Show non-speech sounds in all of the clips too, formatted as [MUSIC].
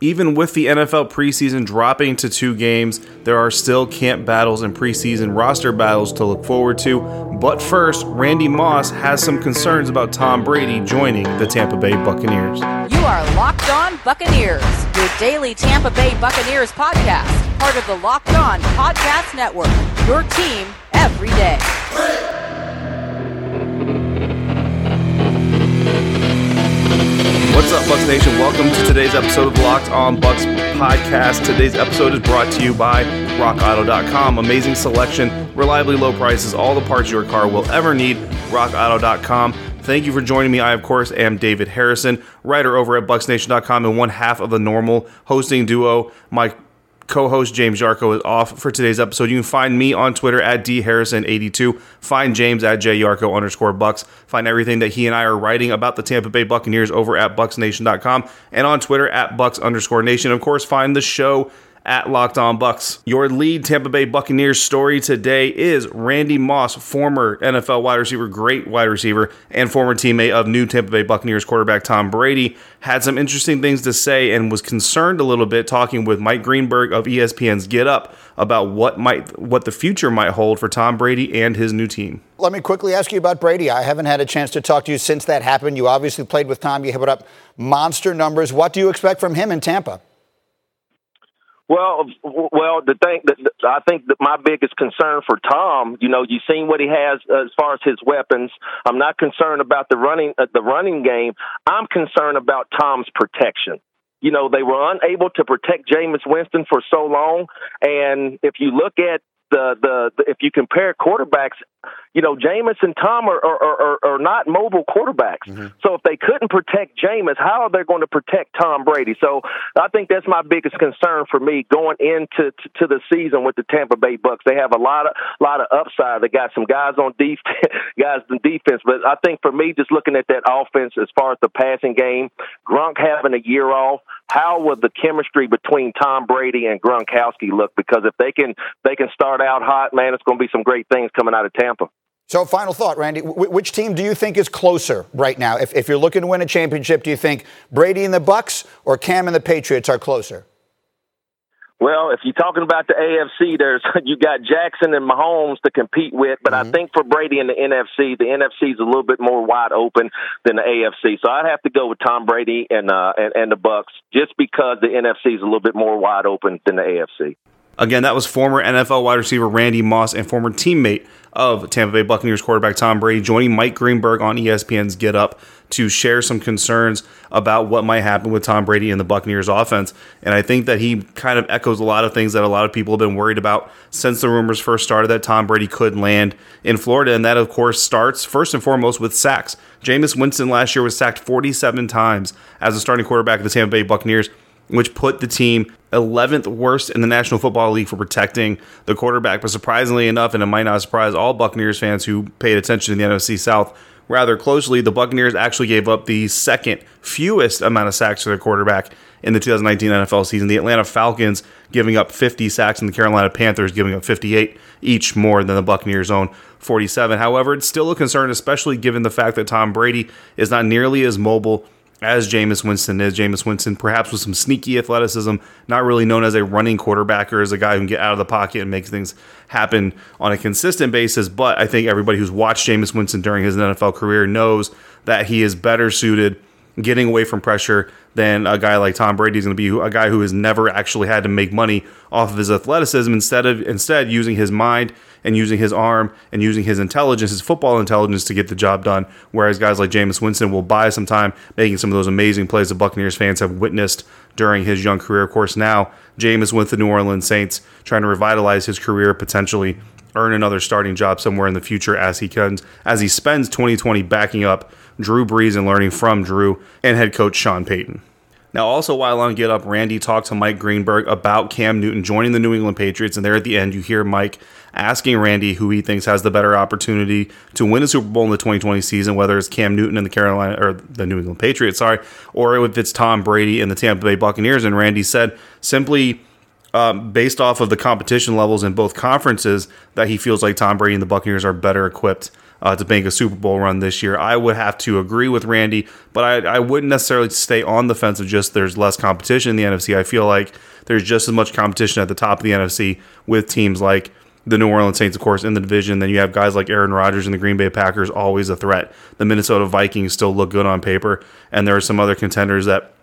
Even with the NFL preseason dropping to two games, there are still camp battles and preseason roster battles to look forward to. But first, Randy Moss has some concerns about Tom Brady joining the Tampa Bay Buccaneers. You are Locked On Buccaneers, your daily Tampa Bay Buccaneers podcast, part of the Locked On Podcast Network, your team every day. What's up, Bucs Nation? Welcome to today's episode of Locked On Bucs podcast. Today's episode is brought to you by RockAuto.com. Amazing selection, reliably low prices, all the parts your car will ever need. RockAuto.com. Thank you for joining me. I, of course, am David Harrison, writer over at BucsNation.com and one half of the normal hosting duo. My co-host James Yarko is off for today's episode. You can find me on Twitter at dharrison82. Find James at jyarko underscore bucks. Find everything that he and I are writing about the Tampa Bay Buccaneers over at bucsnation.com and on Twitter at bucs underscore nation. Of course, find the show at Locked On Bucs. Your lead Tampa Bay Buccaneers story today is Randy Moss, former NFL wide receiver, great wide receiver, and former teammate of new Tampa Bay Buccaneers quarterback Tom Brady, had some interesting things to say and was concerned a little bit talking with Mike Greenberg of ESPN's Get Up about what might what the future might hold for Tom Brady and his new team. Let me quickly ask you about Brady. I haven't had a chance to talk to you since that happened. You obviously played with Tom. You put up monster numbers. What do you expect from him in Tampa? Well, well, the thing that I think that my biggest concern for Tom, you know, you've seen what he has as far as his weapons. I'm not concerned about the running, uh, the running game. I'm concerned about Tom's protection. You know, they were unable to protect Jameis Winston for so long, and if you look at the, the, the if you compare quarterbacks, you know, Jameis and Tom are are, are, are not mobile quarterbacks. Mm-hmm. So if they couldn't protect Jameis, how are they going to protect Tom Brady? So I think that's my biggest concern for me going into to, to the season with the Tampa Bay Bucs. They have a lot of lot of upside. They got some guys on defense, [LAUGHS] guys in defense. But I think for me, just looking at that offense as far as the passing game, Gronk having a year off, how would the chemistry between Tom Brady and Gronkowski look? Because if they can they can start out hot, man, it's going to be some great things coming out of Tampa. So, final thought, Randy. W- which team do you think is closer right now? If, if you're looking to win a championship, do you think Brady and the Bucs or Cam and the Patriots are closer? Well, if you're talking about the AFC, there's [LAUGHS] you got Jackson and Mahomes to compete with, but mm-hmm. I think for Brady and the NFC, the NFC is a little bit more wide open than the AFC. So I'd have to go with Tom Brady and uh, and, and the Bucs, just because the NFC is a little bit more wide open than the AFC. Again, that was former NFL wide receiver Randy Moss and former teammate of Tampa Bay Buccaneers quarterback Tom Brady joining Mike Greenberg on ESPN's Get Up to share some concerns about what might happen with Tom Brady and the Buccaneers offense. And I think that he kind of echoes a lot of things that a lot of people have been worried about since the rumors first started that Tom Brady could land in Florida. And that, of course, starts first and foremost with sacks. Jameis Winston last year was sacked 47 times as a starting quarterback of the Tampa Bay Buccaneers which put the team 11th worst in the National Football League for protecting the quarterback. But surprisingly enough, and it might not surprise all Buccaneers fans who paid attention to the NFC South rather closely, the Buccaneers actually gave up the second fewest amount of sacks to their quarterback in the 2019 NFL season. The Atlanta Falcons giving up 50 sacks and the Carolina Panthers giving up 58, each more than the Buccaneers' own 47. However, it's still a concern, especially given the fact that Tom Brady is not nearly as mobile as Jameis Winston is. Jameis Winston, perhaps with some sneaky athleticism, not really known as a running quarterback or as a guy who can get out of the pocket and make things happen on a consistent basis. But I think everybody who's watched Jameis Winston during his NFL career knows that he is better suited getting away from pressure than a guy like Tom Brady is going to be a guy who has never actually had to make money off of his athleticism instead of instead using his mind and using his arm and using his intelligence, his football intelligence to get the job done. Whereas guys like Jameis Winston will buy some time making some of those amazing plays the Buccaneers fans have witnessed during his young career. Of course, now Jameis with the New Orleans Saints trying to revitalize his career, potentially earn another starting job somewhere in the future as he can as he spends 2020 backing up Drew Brees and learning from Drew and head coach Sean Payton. Now, also while on Get Up, Randy talked to Mike Greenberg about Cam Newton joining the New England Patriots, and there at the end, you hear Mike asking Randy who he thinks has the better opportunity to win a Super Bowl in the 2020 season, whether it's Cam Newton and the Carolina or the New England Patriots, sorry, or if it's Tom Brady and the Tampa Bay Buccaneers. And Randy said simply um, based off of the competition levels in both conferences, that he feels like Tom Brady and the Buccaneers are better equipped uh, to make a Super Bowl run this year. I would have to agree with Randy, but I, I wouldn't necessarily stay on the fence of just there's less competition in the NFC. I feel like there's just as much competition at the top of the NFC with teams like the New Orleans Saints, of course, in the division. Then you have guys like Aaron Rodgers and the Green Bay Packers, always a threat. The Minnesota Vikings still look good on paper, and there are some other contenders that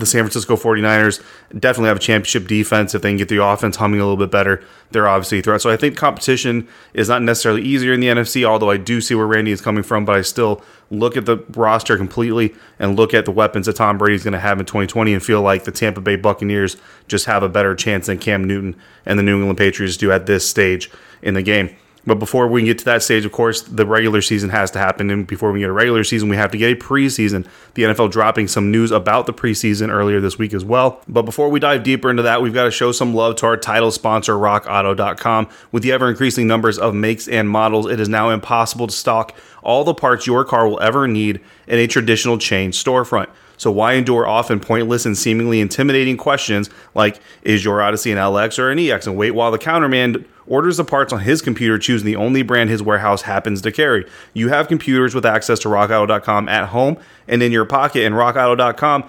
the San Francisco 49ers definitely have a championship defense. If they can get the offense humming a little bit better, they're obviously a threat. So I think competition is not necessarily easier in the NFC, although I do see where Randy is coming from, but I still look at the roster completely and look at the weapons that Tom Brady is going to have in 2020 and feel like the Tampa Bay Buccaneers just have a better chance than Cam Newton and the New England Patriots do at this stage in the game. But before we get to that stage, of course, the regular season has to happen. And before we get a regular season, we have to get a preseason. The NFL dropping some news about the preseason earlier this week as well. But before we dive deeper into that, we've got to show some love to our title sponsor, RockAuto.com. With the ever increasing numbers of makes and models, it is now impossible to stock all the parts your car will ever need in a traditional chain storefront. So why endure often pointless and seemingly intimidating questions like, is your Odyssey an LX or an EX? And wait while the counterman orders the parts on his computer, choosing the only brand his warehouse happens to carry. You have computers with access to rockauto.com at home and in your pocket, and rockauto.com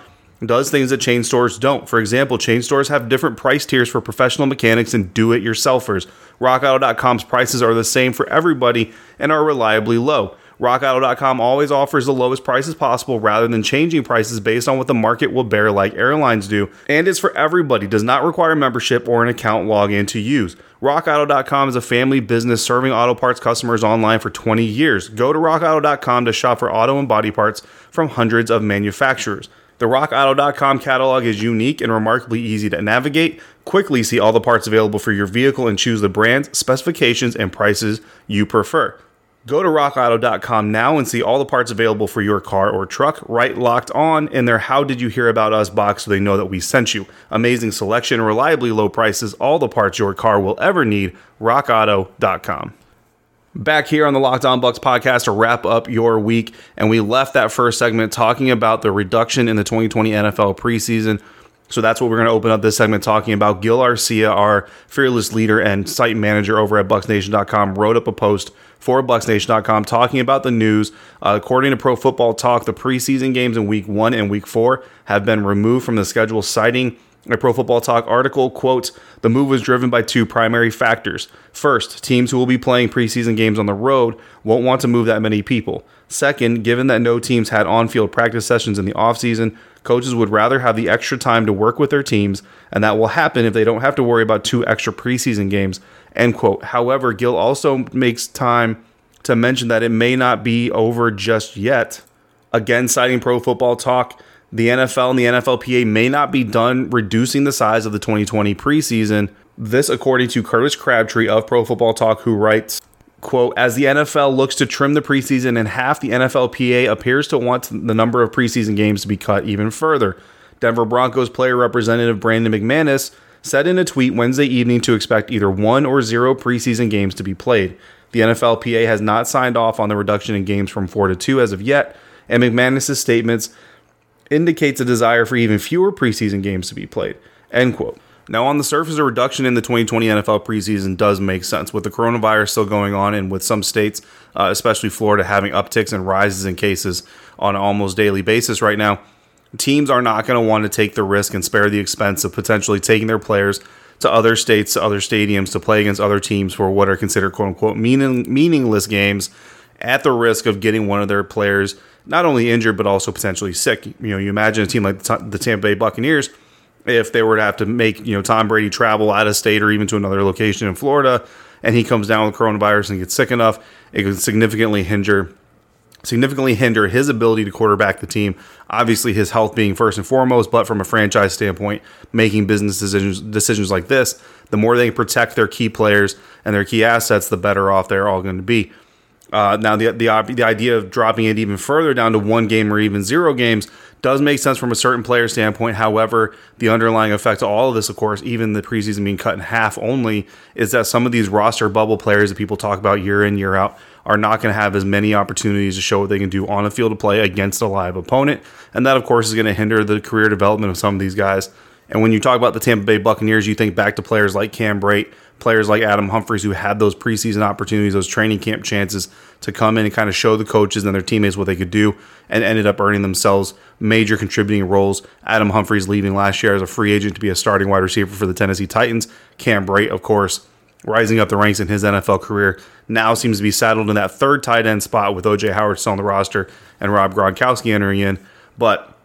does things that chain stores don't. For example, chain stores have different price tiers for professional mechanics and do it yourselfers. RockAuto.com's prices are the same for everybody and are reliably low. RockAuto.com always offers the lowest prices possible rather than changing prices based on what the market will bear, like airlines do, and is for everybody, does not require membership or an account login to use. RockAuto.com is a family business serving auto parts customers online for 20 years. Go to RockAuto.com to shop for auto and body parts from hundreds of manufacturers. The RockAuto.com catalog is unique and remarkably easy to navigate. Quickly see all the parts available for your vehicle and choose the brands, specifications, and prices you prefer. Go to rockauto.com now and see all the parts available for your car or truck right locked on in their How Did You Hear About Us box so they know that we sent you. Amazing selection, reliably low prices, all the parts your car will ever need. RockAuto.com. Back here on the Locked On Bucs podcast to wrap up your week, and we left that first segment talking about the reduction in the 2020 NFL preseason. So that's what we're going to open up this segment talking about. Gil Arcia, our fearless leader and site manager over at BucsNation.com, wrote up a post for BucsNation.com talking about the news. Uh, according to Pro Football Talk, the preseason games in Week One and Week Four have been removed from the schedule, citing a Pro Football Talk article quotes the move was driven by two primary factors. First, teams who will be playing preseason games on the road won't want to move that many people. Second, given that no teams had on-field practice sessions in the offseason, coaches would rather have the extra time to work with their teams, and that will happen if they don't have to worry about two extra preseason games. End quote. However, Gil also makes time to mention that it may not be over just yet. Again, citing Pro Football Talk, the NFL and the NFLPA may not be done reducing the size of the 2020 preseason. This, according to Curtis Crabtree of Pro Football Talk, who writes, quote, as the NFL looks to trim the preseason in half, the NFLPA appears to want the number of preseason games to be cut even further. Denver Broncos player representative Brandon McManus said in a tweet Wednesday evening to expect either one or zero preseason games to be played. The NFLPA has not signed off on the reduction in games from four to two as of yet, and McManus's statements indicates a desire for even fewer preseason games to be played. End quote. Now, on the surface, a reduction in the 2020 NFL preseason does make sense. With the coronavirus still going on, and with some states, uh, especially Florida, having upticks and rises in cases on an almost daily basis right now, teams are not going to want to take the risk and spare the expense of potentially taking their players to other states, to other stadiums to play against other teams for what are considered quote unquote meaning, meaningless games at the risk of getting one of their players not only injured but also potentially sick. You know, you imagine a team like the Tampa Bay Buccaneers if they were to have to make you know Tom Brady travel out of state or even to another location in Florida, and he comes down with coronavirus and gets sick enough, it could significantly hinder significantly hinder his ability to quarterback the team. Obviously, his health being first and foremost, but from a franchise standpoint, making business decisions decisions like this, the more they protect their key players and their key assets, the better off they're all going to be. Uh, now, the, the the idea of dropping it even further down to one game or even zero games does make sense from a certain player standpoint. However, the underlying effect of all of this, of course, even the preseason being cut in half only, is that some of these roster bubble players that people talk about year in year out are not going to have as many opportunities to show what they can do on a field of play against a live opponent, and that, of course, is going to hinder the career development of some of these guys And when you talk about the Tampa Bay Buccaneers, you think back to players like Cam Brate, players like Adam Humphries who had those preseason opportunities, those training camp chances to come in and kind of show the coaches and their teammates what they could do and ended up earning themselves major contributing roles. Adam Humphries leaving last year as a free agent to be a starting wide receiver for the Tennessee Titans. Cam Brate, of course, rising up the ranks in his NFL career, now seems to be saddled in that third tight end spot with OJ Howard still on the roster and Rob Gronkowski entering in. But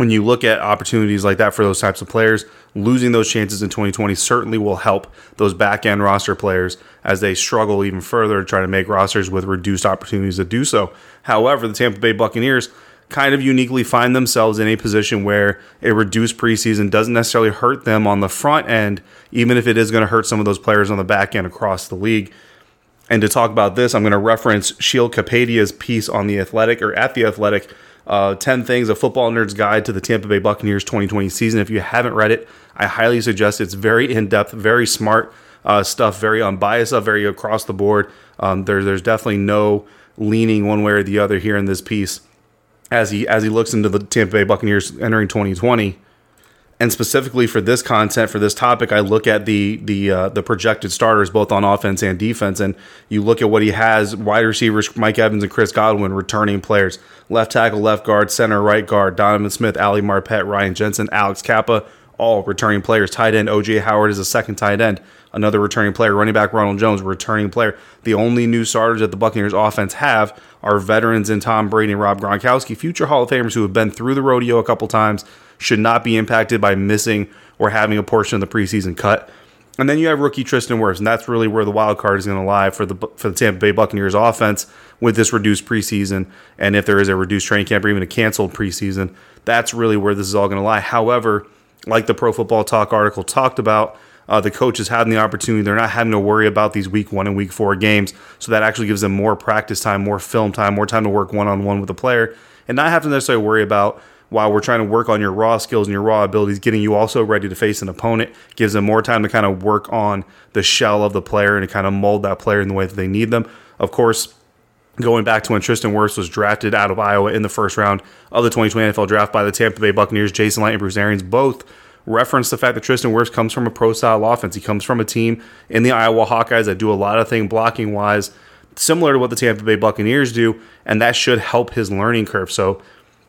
when you look at opportunities like that for those types of players, losing those chances in 2020 certainly will help those back end roster players as they struggle even further to try to make rosters with reduced opportunities to do so. However, the Tampa Bay Buccaneers kind of uniquely find themselves in a position where a reduced preseason doesn't necessarily hurt them on the front end, even if it is going to hurt some of those players on the back end across the league. And to talk about this, I'm going to reference Sheil Kapadia's piece on the Athletic or at the Athletic uh, 10 Things, a Football Nerd's Guide to the Tampa Bay Buccaneers 2020 season. If you haven't read it, I highly suggest it's very in depth, very smart uh, stuff, very unbiased stuff, very across the board. Um, there, there's definitely no leaning one way or the other here in this piece as he as he looks into the Tampa Bay Buccaneers entering 2020 and specifically for this content for this topic i look at the the uh, the projected starters both on offense and defense. And you look at what he has wide receivers mike evans and chris godwin returning players. Left tackle left guard center right guard donovan smith ali marpet ryan jensen alex Cappa, all returning players. Tight end oj howard is a second tight end. Another returning player running back ronald jones returning player. The only new starters that the buccaneers offense have are veterans in tom brady and rob gronkowski future hall of famers who have been through the rodeo a couple times should not be impacted by missing or having a portion of the preseason cut. And then you have rookie Tristan Wirfs, and that's really where the wild card is going to lie for the for the Tampa Bay Buccaneers offense with this reduced preseason, and if there is a reduced training camp or even a canceled preseason, that's really where this is all going to lie. However, like the Pro Football Talk article talked about, uh, the coaches having the opportunity, they're not having to worry about these week one and week four games, so that actually gives them more practice time, more film time, more time to work one on one with the player, and not have to necessarily worry about while we're trying to work on your raw skills and your raw abilities, getting you also ready to face an opponent gives them more time to kind of work on the shell of the player and to kind of mold that player in the way that they need them. Of course, going back to when Tristan Wirfs was drafted out of Iowa in the first round of the 2020 NFL draft by the Tampa Bay Buccaneers, Jason Licht and Bruce Arians both referenced the fact that Tristan Wirfs comes from a pro style offense. He comes from a team in the Iowa Hawkeyes that do a lot of things blocking wise, similar to what the Tampa Bay Buccaneers do, and that should help his learning curve. So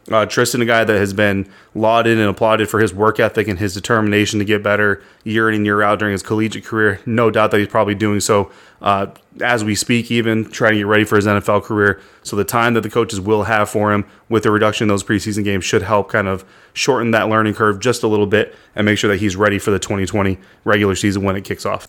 uh, Tristan, a guy that has been lauded and applauded for his work ethic and his determination to get better year in and year out during his collegiate career. No doubt that he's probably doing so uh, as we speak, even trying to get ready for his NFL career. So the time that the coaches will have for him with the reduction in those preseason games should help kind of shorten that learning curve just a little bit and make sure that he's ready for the 2020 regular season when it kicks off.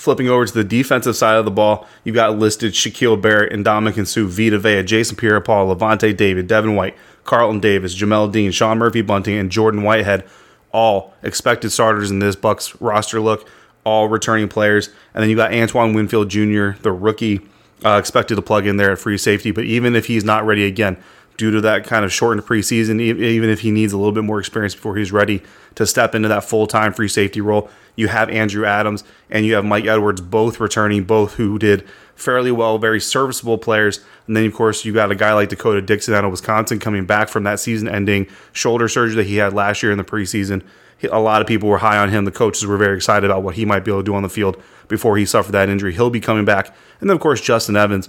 Flipping over to the defensive side of the ball, you've got listed Shaquille Barrett and Ndamukong Suh, Vita Vea, Jason Pierre-Paul, Lavonte David, Devin White, Carlton Davis, Jamel Dean, Sean Murphy Bunting, and Jordan Whitehead, all expected starters in this Bucs roster look, all returning players. And then you got Antoine Winfield Jr., the rookie, uh, expected to plug in there at free safety. But even if he's not ready again, due to that kind of shortened preseason, even if he needs a little bit more experience before he's ready to step into that full time free safety role. You have Andrew Adams and you have Mike Edwards, both returning, both who did fairly well, very serviceable players. And then, of course, you got a guy like D'Cota Dixon out of Wisconsin coming back from that season ending shoulder surgery that he had last year in the preseason. A lot of people were high on him. The coaches were very excited about what he might be able to do on the field before he suffered that injury. He'll be coming back. And then, of course, Justin Evans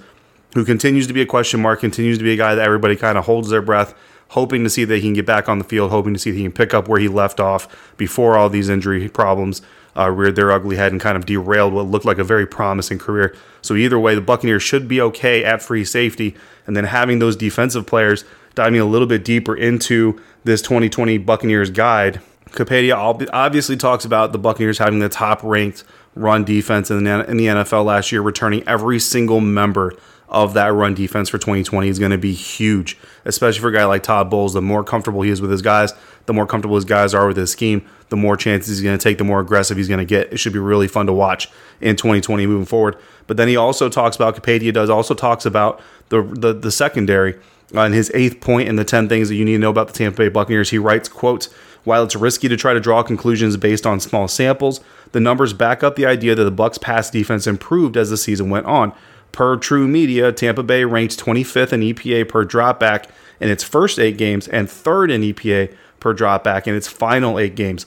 who continues to be a question mark, continues to be a guy that everybody kind of holds their breath, hoping to see that he can get back on the field, hoping to see that he can pick up where he left off before all these injury problems uh, reared their ugly head and kind of derailed what looked like a very promising career. So either way, the Buccaneers should be okay at free safety, and then having those defensive players diving a little bit deeper into this 2020 Buccaneers guide. Kapadia obviously talks about the Buccaneers having the top ranked run defense in the NFL last year, returning every single member of that run defense for 2020 is going to be huge, especially for a guy like Todd Bowles. The more comfortable he is with his guys, the more comfortable his guys are with his scheme, the more chances he's going to take, the more aggressive he's going to get. It should be really fun to watch in 2020 moving forward. But then he also talks about, Kapadia does also talks about the, the, the secondary. In his eighth point in the 10 things that you need to know about the Tampa Bay Buccaneers, he writes, quote, while it's risky to try to draw conclusions based on small samples, the numbers back up the idea that the Bucs pass defense improved as the season went on. Per TruMedia, Tampa Bay ranks 25th in EPA per dropback in its first eight games and third in EPA per dropback in its final eight games.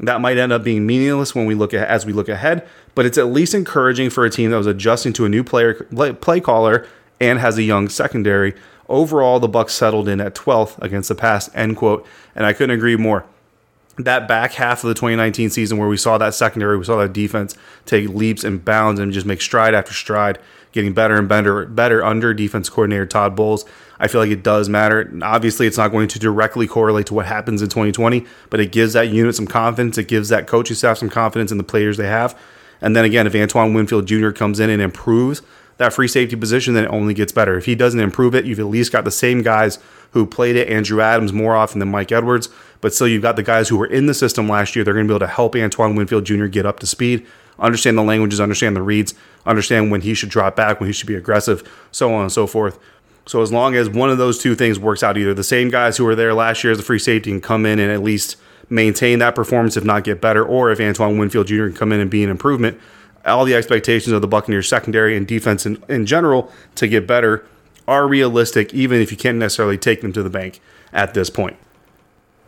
That might end up being meaningless when we look at, as we look ahead, but it's at least encouraging for a team that was adjusting to a new player play caller and has a young secondary. Overall, the Bucs settled in at 12th against the pass. End quote. And I couldn't agree more. That back half of the 2019 season, where we saw that secondary, we saw that defense take leaps and bounds and just make stride after stride, getting better and better, better under defense coordinator Todd Bowles. I feel like it does matter. Obviously, it's not going to directly correlate to what happens in 2020, but it gives that unit some confidence. It gives that coaching staff some confidence in the players they have. And then again, if Antoine Winfield Jr. comes in and improves that free safety position, then it only gets better. If he doesn't improve it, you've at least got the same guys who played it, Andrew Adams more often than Mike Edwards, but still you've got the guys who were in the system last year. They're going to be able to help Antoine Winfield Jr. get up to speed, understand the languages, understand the reads, understand when he should drop back, when he should be aggressive, so on and so forth. So as long as one of those two things works out, either the same guys who were there last year as a free safety can come in and at least maintain that performance, if not get better, or if Antoine Winfield Jr. can come in and be an improvement, all the expectations of the Buccaneers secondary and defense in, in general to get better are realistic, even if you can't necessarily take them to the bank at this point.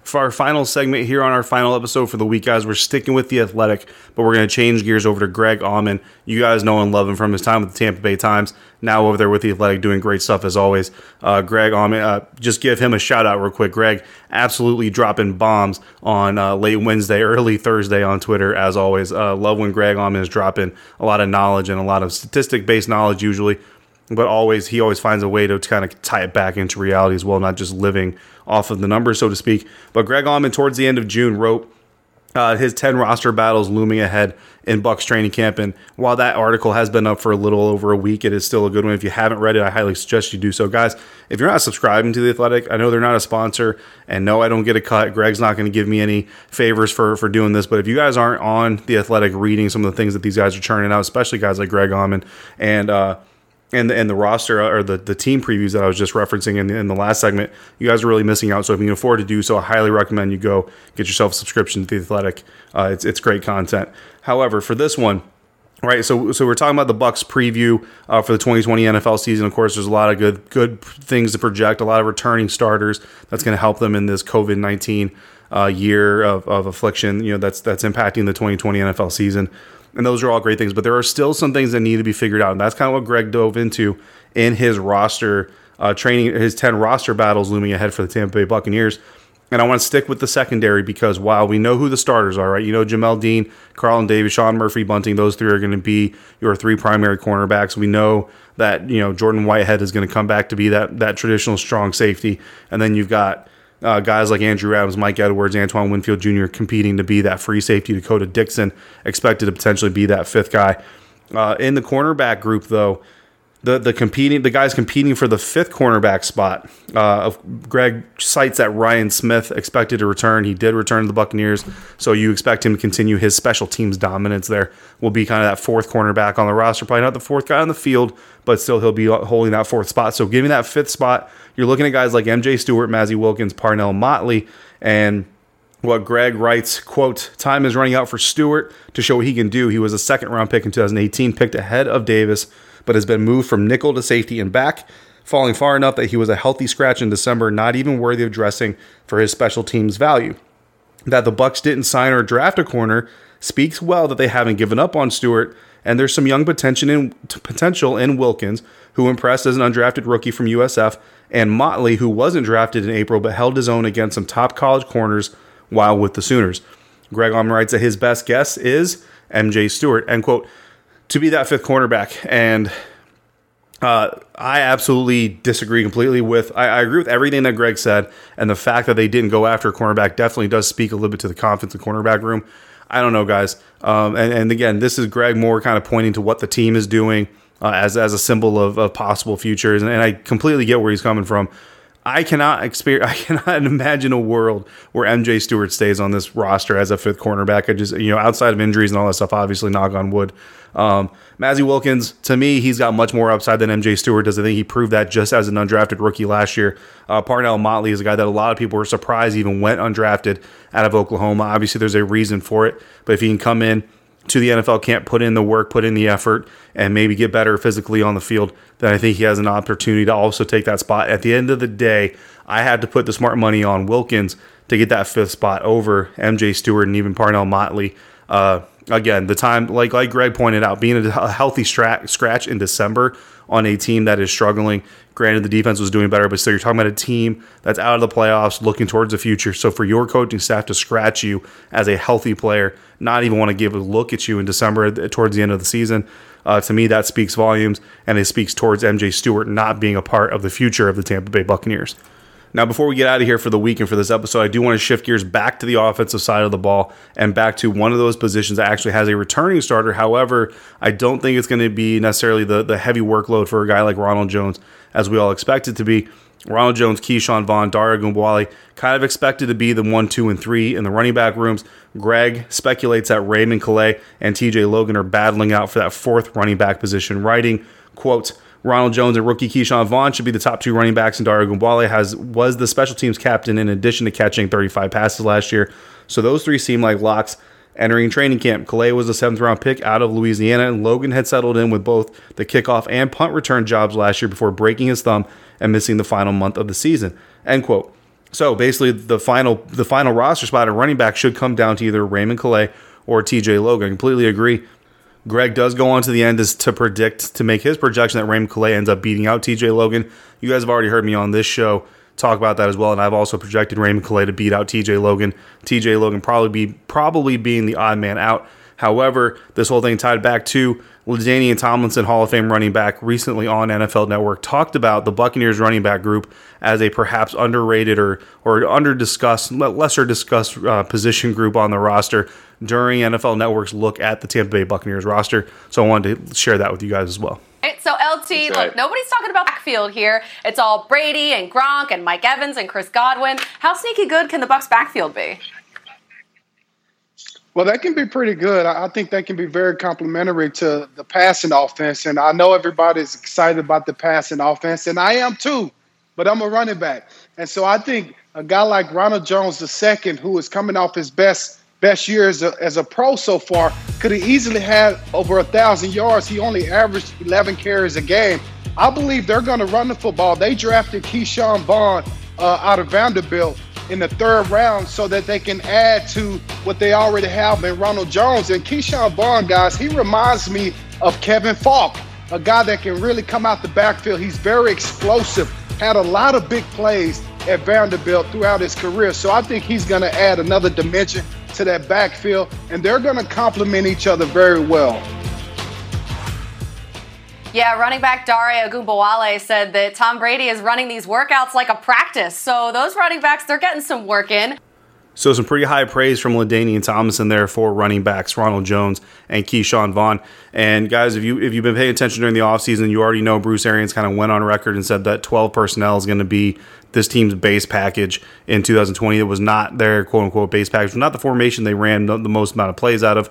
For our final segment here on our final episode for the week, guys, we're sticking with the athletic, but we're going to change gears over to Greg Auman. You guys know and love him from his time with the Tampa Bay Times. Now over there with the athletic, doing great stuff as always. Uh, Greg Auman, uh, just give him a shout out real quick. Greg, absolutely dropping bombs on uh, late Wednesday, early Thursday on Twitter, as always. Uh, love when Greg Auman is dropping a lot of knowledge and a lot of statistic based knowledge, usually but always he always finds a way to kind of tie it back into reality as well, not just living off of the numbers, so to speak. But Greg Auman, towards the end of June, wrote uh, his 10 roster battles looming ahead in Bucs training camp. And while that article has been up for a little over a week, it is still a good one. If you haven't read it, I highly suggest you do so. Guys, if you're not subscribing to The Athletic, I know they're not a sponsor, and no, I don't get a cut. Greg's not going to give me any favors for, for doing this. But if you guys aren't on The Athletic reading some of the things that these guys are churning out, especially guys like Greg Auman and, uh, and the, and the roster or the, the team previews that I was just referencing in the, in the last segment, you guys are really missing out. So if you can afford to do so, I highly recommend you go get yourself a subscription to the Athletic. Uh, it's it's great content. However, for this one, right? So so we're talking about the Bucs preview uh, for the 2020 NFL season. Of course, there's a lot of good good things to project. A lot of returning starters that's going to help them in this COVID 19 uh, year of, of affliction. You know that's that's impacting the 2020 NFL season and those are all great things. But there are still some things that need to be figured out, and that's kind of what Greg dove into in his roster uh, training, his ten roster battles looming ahead for the Tampa Bay Buccaneers. And I want to stick with the secondary because while we know who the starters are, right? You know, Jamel Dean, Carlton Davis, Sean Murphy, Bunting, those three are going to be your three primary cornerbacks. We know that, you know, Jordan Whitehead is going to come back to be that that traditional strong safety. And then you've got uh, guys like Andrew Adams, Mike Edwards, Antoine Winfield Jr. competing to be that free safety. D'Cota Dixon expected to potentially be that fifth guy. Uh, in the cornerback group, though, the the competing the guys competing for the fifth cornerback spot. Uh, Greg cites that Ryan Smith expected to return. He did return to the Buccaneers, so you expect him to continue his special teams dominance. There will be kind of that fourth cornerback on the roster, probably not the fourth guy on the field, but still he'll be holding that fourth spot. So giving that fifth spot, you're looking at guys like MJ Stewart, Mazzi Wilkins, Parnell Motley, and what Greg writes, quote, time is running out for Stewart to show what he can do. He was a second round pick in 2018, picked ahead of Davis but has been moved from nickel to safety and back, falling far enough that he was a healthy scratch in December, not even worthy of dressing for his special teams value. That the Bucs didn't sign or draft a corner speaks well that they haven't given up on Stewart, and there's some young potential in, potential in Wilkins, who impressed as an undrafted rookie from USF, and Motley, who wasn't drafted in April but held his own against some top college corners while with the Sooners. Greg Auman writes that his best guess is MJ Stewart. End quote to be that fifth cornerback. And uh, I absolutely disagree completely with. I, I, agree with everything that Greg said, and the fact that they didn't go after a cornerback definitely does speak a little bit to the confidence in the cornerback room. I don't know, guys. Um, and, and, again, this is Greg Moore kind of pointing to what the team is doing uh, as as a symbol of, of possible futures, and, and I completely get where he's coming from. I cannot experience. [LAUGHS] I cannot imagine a world where MJ Stewart stays on this roster as a fifth cornerback. I just, you know, outside of injuries and all that stuff, obviously, knock on wood. Um, Mazzi Wilkins, to me, he's got much more upside than MJ Stewart does. I think he proved that just as an undrafted rookie last year. Uh, Parnell Motley is a guy that a lot of people were surprised even went undrafted out of Oklahoma. Obviously, there's a reason for it, but if he can come in to the NFL, can't put in the work, put in the effort, and maybe get better physically on the field, then I think he has an opportunity to also take that spot. At the end of the day, I had to put the smart money on Wilkins to get that fifth spot over MJ Stewart and even Parnell Motley. Uh, again, the time, like like Greg pointed out, being a healthy stra- scratch in December on a team that is struggling. Granted, the defense was doing better, but still, you're talking about a team that's out of the playoffs, looking towards the future. So for your coaching staff to scratch you as a healthy player, not even want to give a look at you in December towards the end of the season, uh, to me that speaks volumes, and it speaks towards MJ Stewart not being a part of the future of the Tampa Bay Buccaneers. Now, before we get out of here for the week and for this episode, I do want to shift gears back to the offensive side of the ball and back to one of those positions that actually has a returning starter. However, I don't think it's going to be necessarily the, the heavy workload for a guy like Ronald Jones, as we all expect it to be. Ronald Jones, Ke'Shawn Vaughn, Dare Ogunbowale, kind of expected to be the one, two, and three in the running back rooms. Greg speculates that Raymond Calais and TJ Logan are battling out for that fourth running back position, writing, quote, Ronald Jones and rookie Ke'Shawn Vaughn should be the top two running backs, and Dare Ogunbowale has was the special teams captain in addition to catching 35 passes last year. So those three seem like locks entering training camp. Calais was a seventh round pick out of Louisiana, and Logan had settled in with both the kickoff and punt return jobs last year before breaking his thumb and missing the final month of the season. End quote. So basically, the final the final roster spot at running back should come down to either Raymond Calais or TJ Logan. I completely agree. Greg does go on to the end is to predict to make his projection that Raymond Calais ends up beating out TJ Logan. You guys have already heard me on this show talk about that as well, and I've also projected Raymond Calais to beat out TJ Logan. TJ Logan probably be probably being the odd man out. However, this whole thing tied back to LaDainian Tomlinson, Hall of Fame running back, recently on NFL Network, talked about the Buccaneers running back group as a perhaps underrated or or under discussed, lesser discussed uh, position group on the roster during NFL Network's look at the Tampa Bay Buccaneers roster. So I wanted to share that with you guys as well. so LT, right. look, nobody's talking about backfield here. It's all Brady and Gronk and Mike Evans and Chris Godwin. How sneaky good can the Bucs backfield be? Well, that can be pretty good. I think that can be very complementary to the passing offense. And I know everybody's excited about the passing offense, and I am too, but I'm a running back. And so I think a guy like Ronald Jones II, who is coming off his best best year as a, as a pro so far, could have easily had over a thousand yards. He only averaged 11 carries a game. I believe they're going to run the football. They drafted Ke'Shawn Vaughn uh, out of Vanderbilt in the third round so that they can add to what they already have in Ronald Jones. And Ke'Shawn Vaughn, guys, he reminds me of Kevin Faulk, a guy that can really come out the backfield. He's very explosive, had a lot of big plays at Vanderbilt throughout his career. So I think he's going to add another dimension to that backfield, and they're going to complement each other very well. Yeah, running back Dare Ogunbowale said that Tom Brady is running these workouts like a practice. So those running backs, they're getting some work in. So some pretty high praise from LaDainian Tomlinson there for running backs Ronald Jones and Ke'Shawn Vaughn. And guys, if you if you've been paying attention during the offseason, you already know Bruce Arians kind of went on record and said that 12 personnel is going to be this team's base package in 2020. It was not their quote unquote base package, not the formation they ran the most amount of plays out of.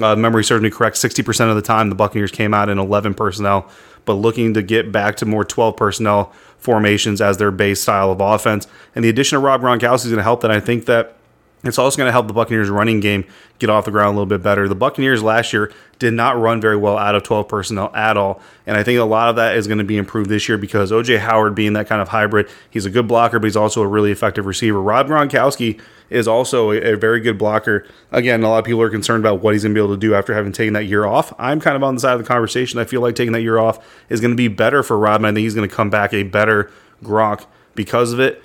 Uh, memory serves me correct. 60% of the time, the Buccaneers came out in 11 personnel, but looking to get back to more 12 personnel formations as their base style of offense. And the addition of Rob Gronkowski is going to help that. I think that it's also going to help the Buccaneers running game get off the ground a little bit better. The Buccaneers last year did not run very well out of 12 personnel at all. And I think a lot of that is going to be improved this year because OJ Howard being that kind of hybrid, he's a good blocker, but he's also a really effective receiver. Rob Gronkowski is also a, a very good blocker. Again, a lot of people are concerned about what he's going to be able to do after having taken that year off. I'm kind of on the side of the conversation. I feel like taking that year off is going to be better for Rob, and I think he's going to come back a better Gronk because of it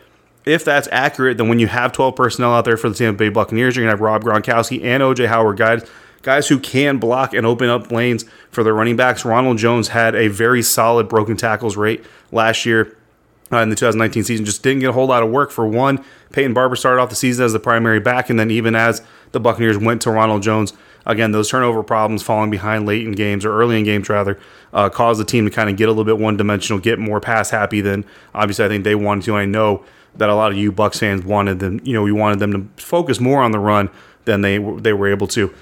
if that's accurate, then when you have 12 personnel out there for the Tampa Bay Buccaneers, you're going to have Rob Gronkowski and OJ Howard, guys, guys who can block and open up lanes for their running backs. Ronald Jones had a very solid broken tackles rate last year uh, in the 2019 season. Just didn't get a whole lot of work. For one, Peyton Barber started off the season as the primary back, and then even as the Buccaneers went to Ronald Jones, again, those turnover problems, falling behind late in games or early in games rather, uh, caused the team to kind of get a little bit one dimensional, get more pass happy than obviously I think they wanted to. I know that a lot of you Bucs fans wanted them. You know, we wanted them to focus more on the run than they they were able to.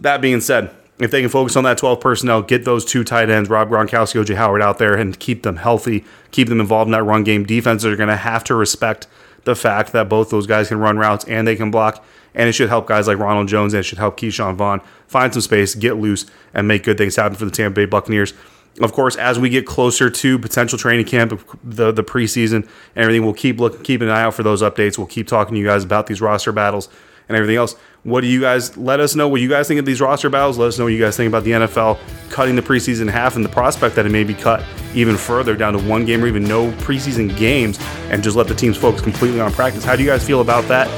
That being said, if they can focus on that 12 personnel, get those two tight ends, Rob Gronkowski, OJ Howard out there, and keep them healthy, keep them involved in that run game. Defenses are going to have to respect the fact that both those guys can run routes and they can block. And it should help guys like Ronald Jones and it should help Ke'Shawn Vaughn find some space, get loose, and make good things happen for the Tampa Bay Buccaneers. Of course, as we get closer to potential training camp, the the preseason, and everything, we'll keep looking, keep an eye out for those updates. We'll keep talking to you guys about these roster battles and everything else. What do you guys let us know what you guys think of these roster battles? Let us know what you guys think about the NFL cutting the preseason in half and the prospect that it may be cut even further down to one game or even no preseason games and just let the teams focus completely on practice. How do you guys feel about that?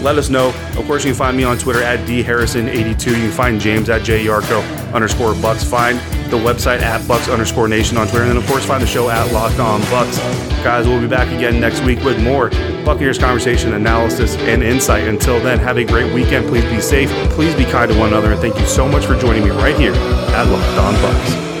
Let us know. Of course, you can find me on Twitter at dharrison82. You can find James at jyarko underscore bucks. Find the website at bucs underscore nation on Twitter. And then, of course, find the show at locked on bucs. Guys, we'll be back again next week with more Buccaneers conversation, analysis, and insight. Until then, have a great weekend. Please be safe. Please be kind to one another. And thank you so much for joining me right here at Locked On Bucs.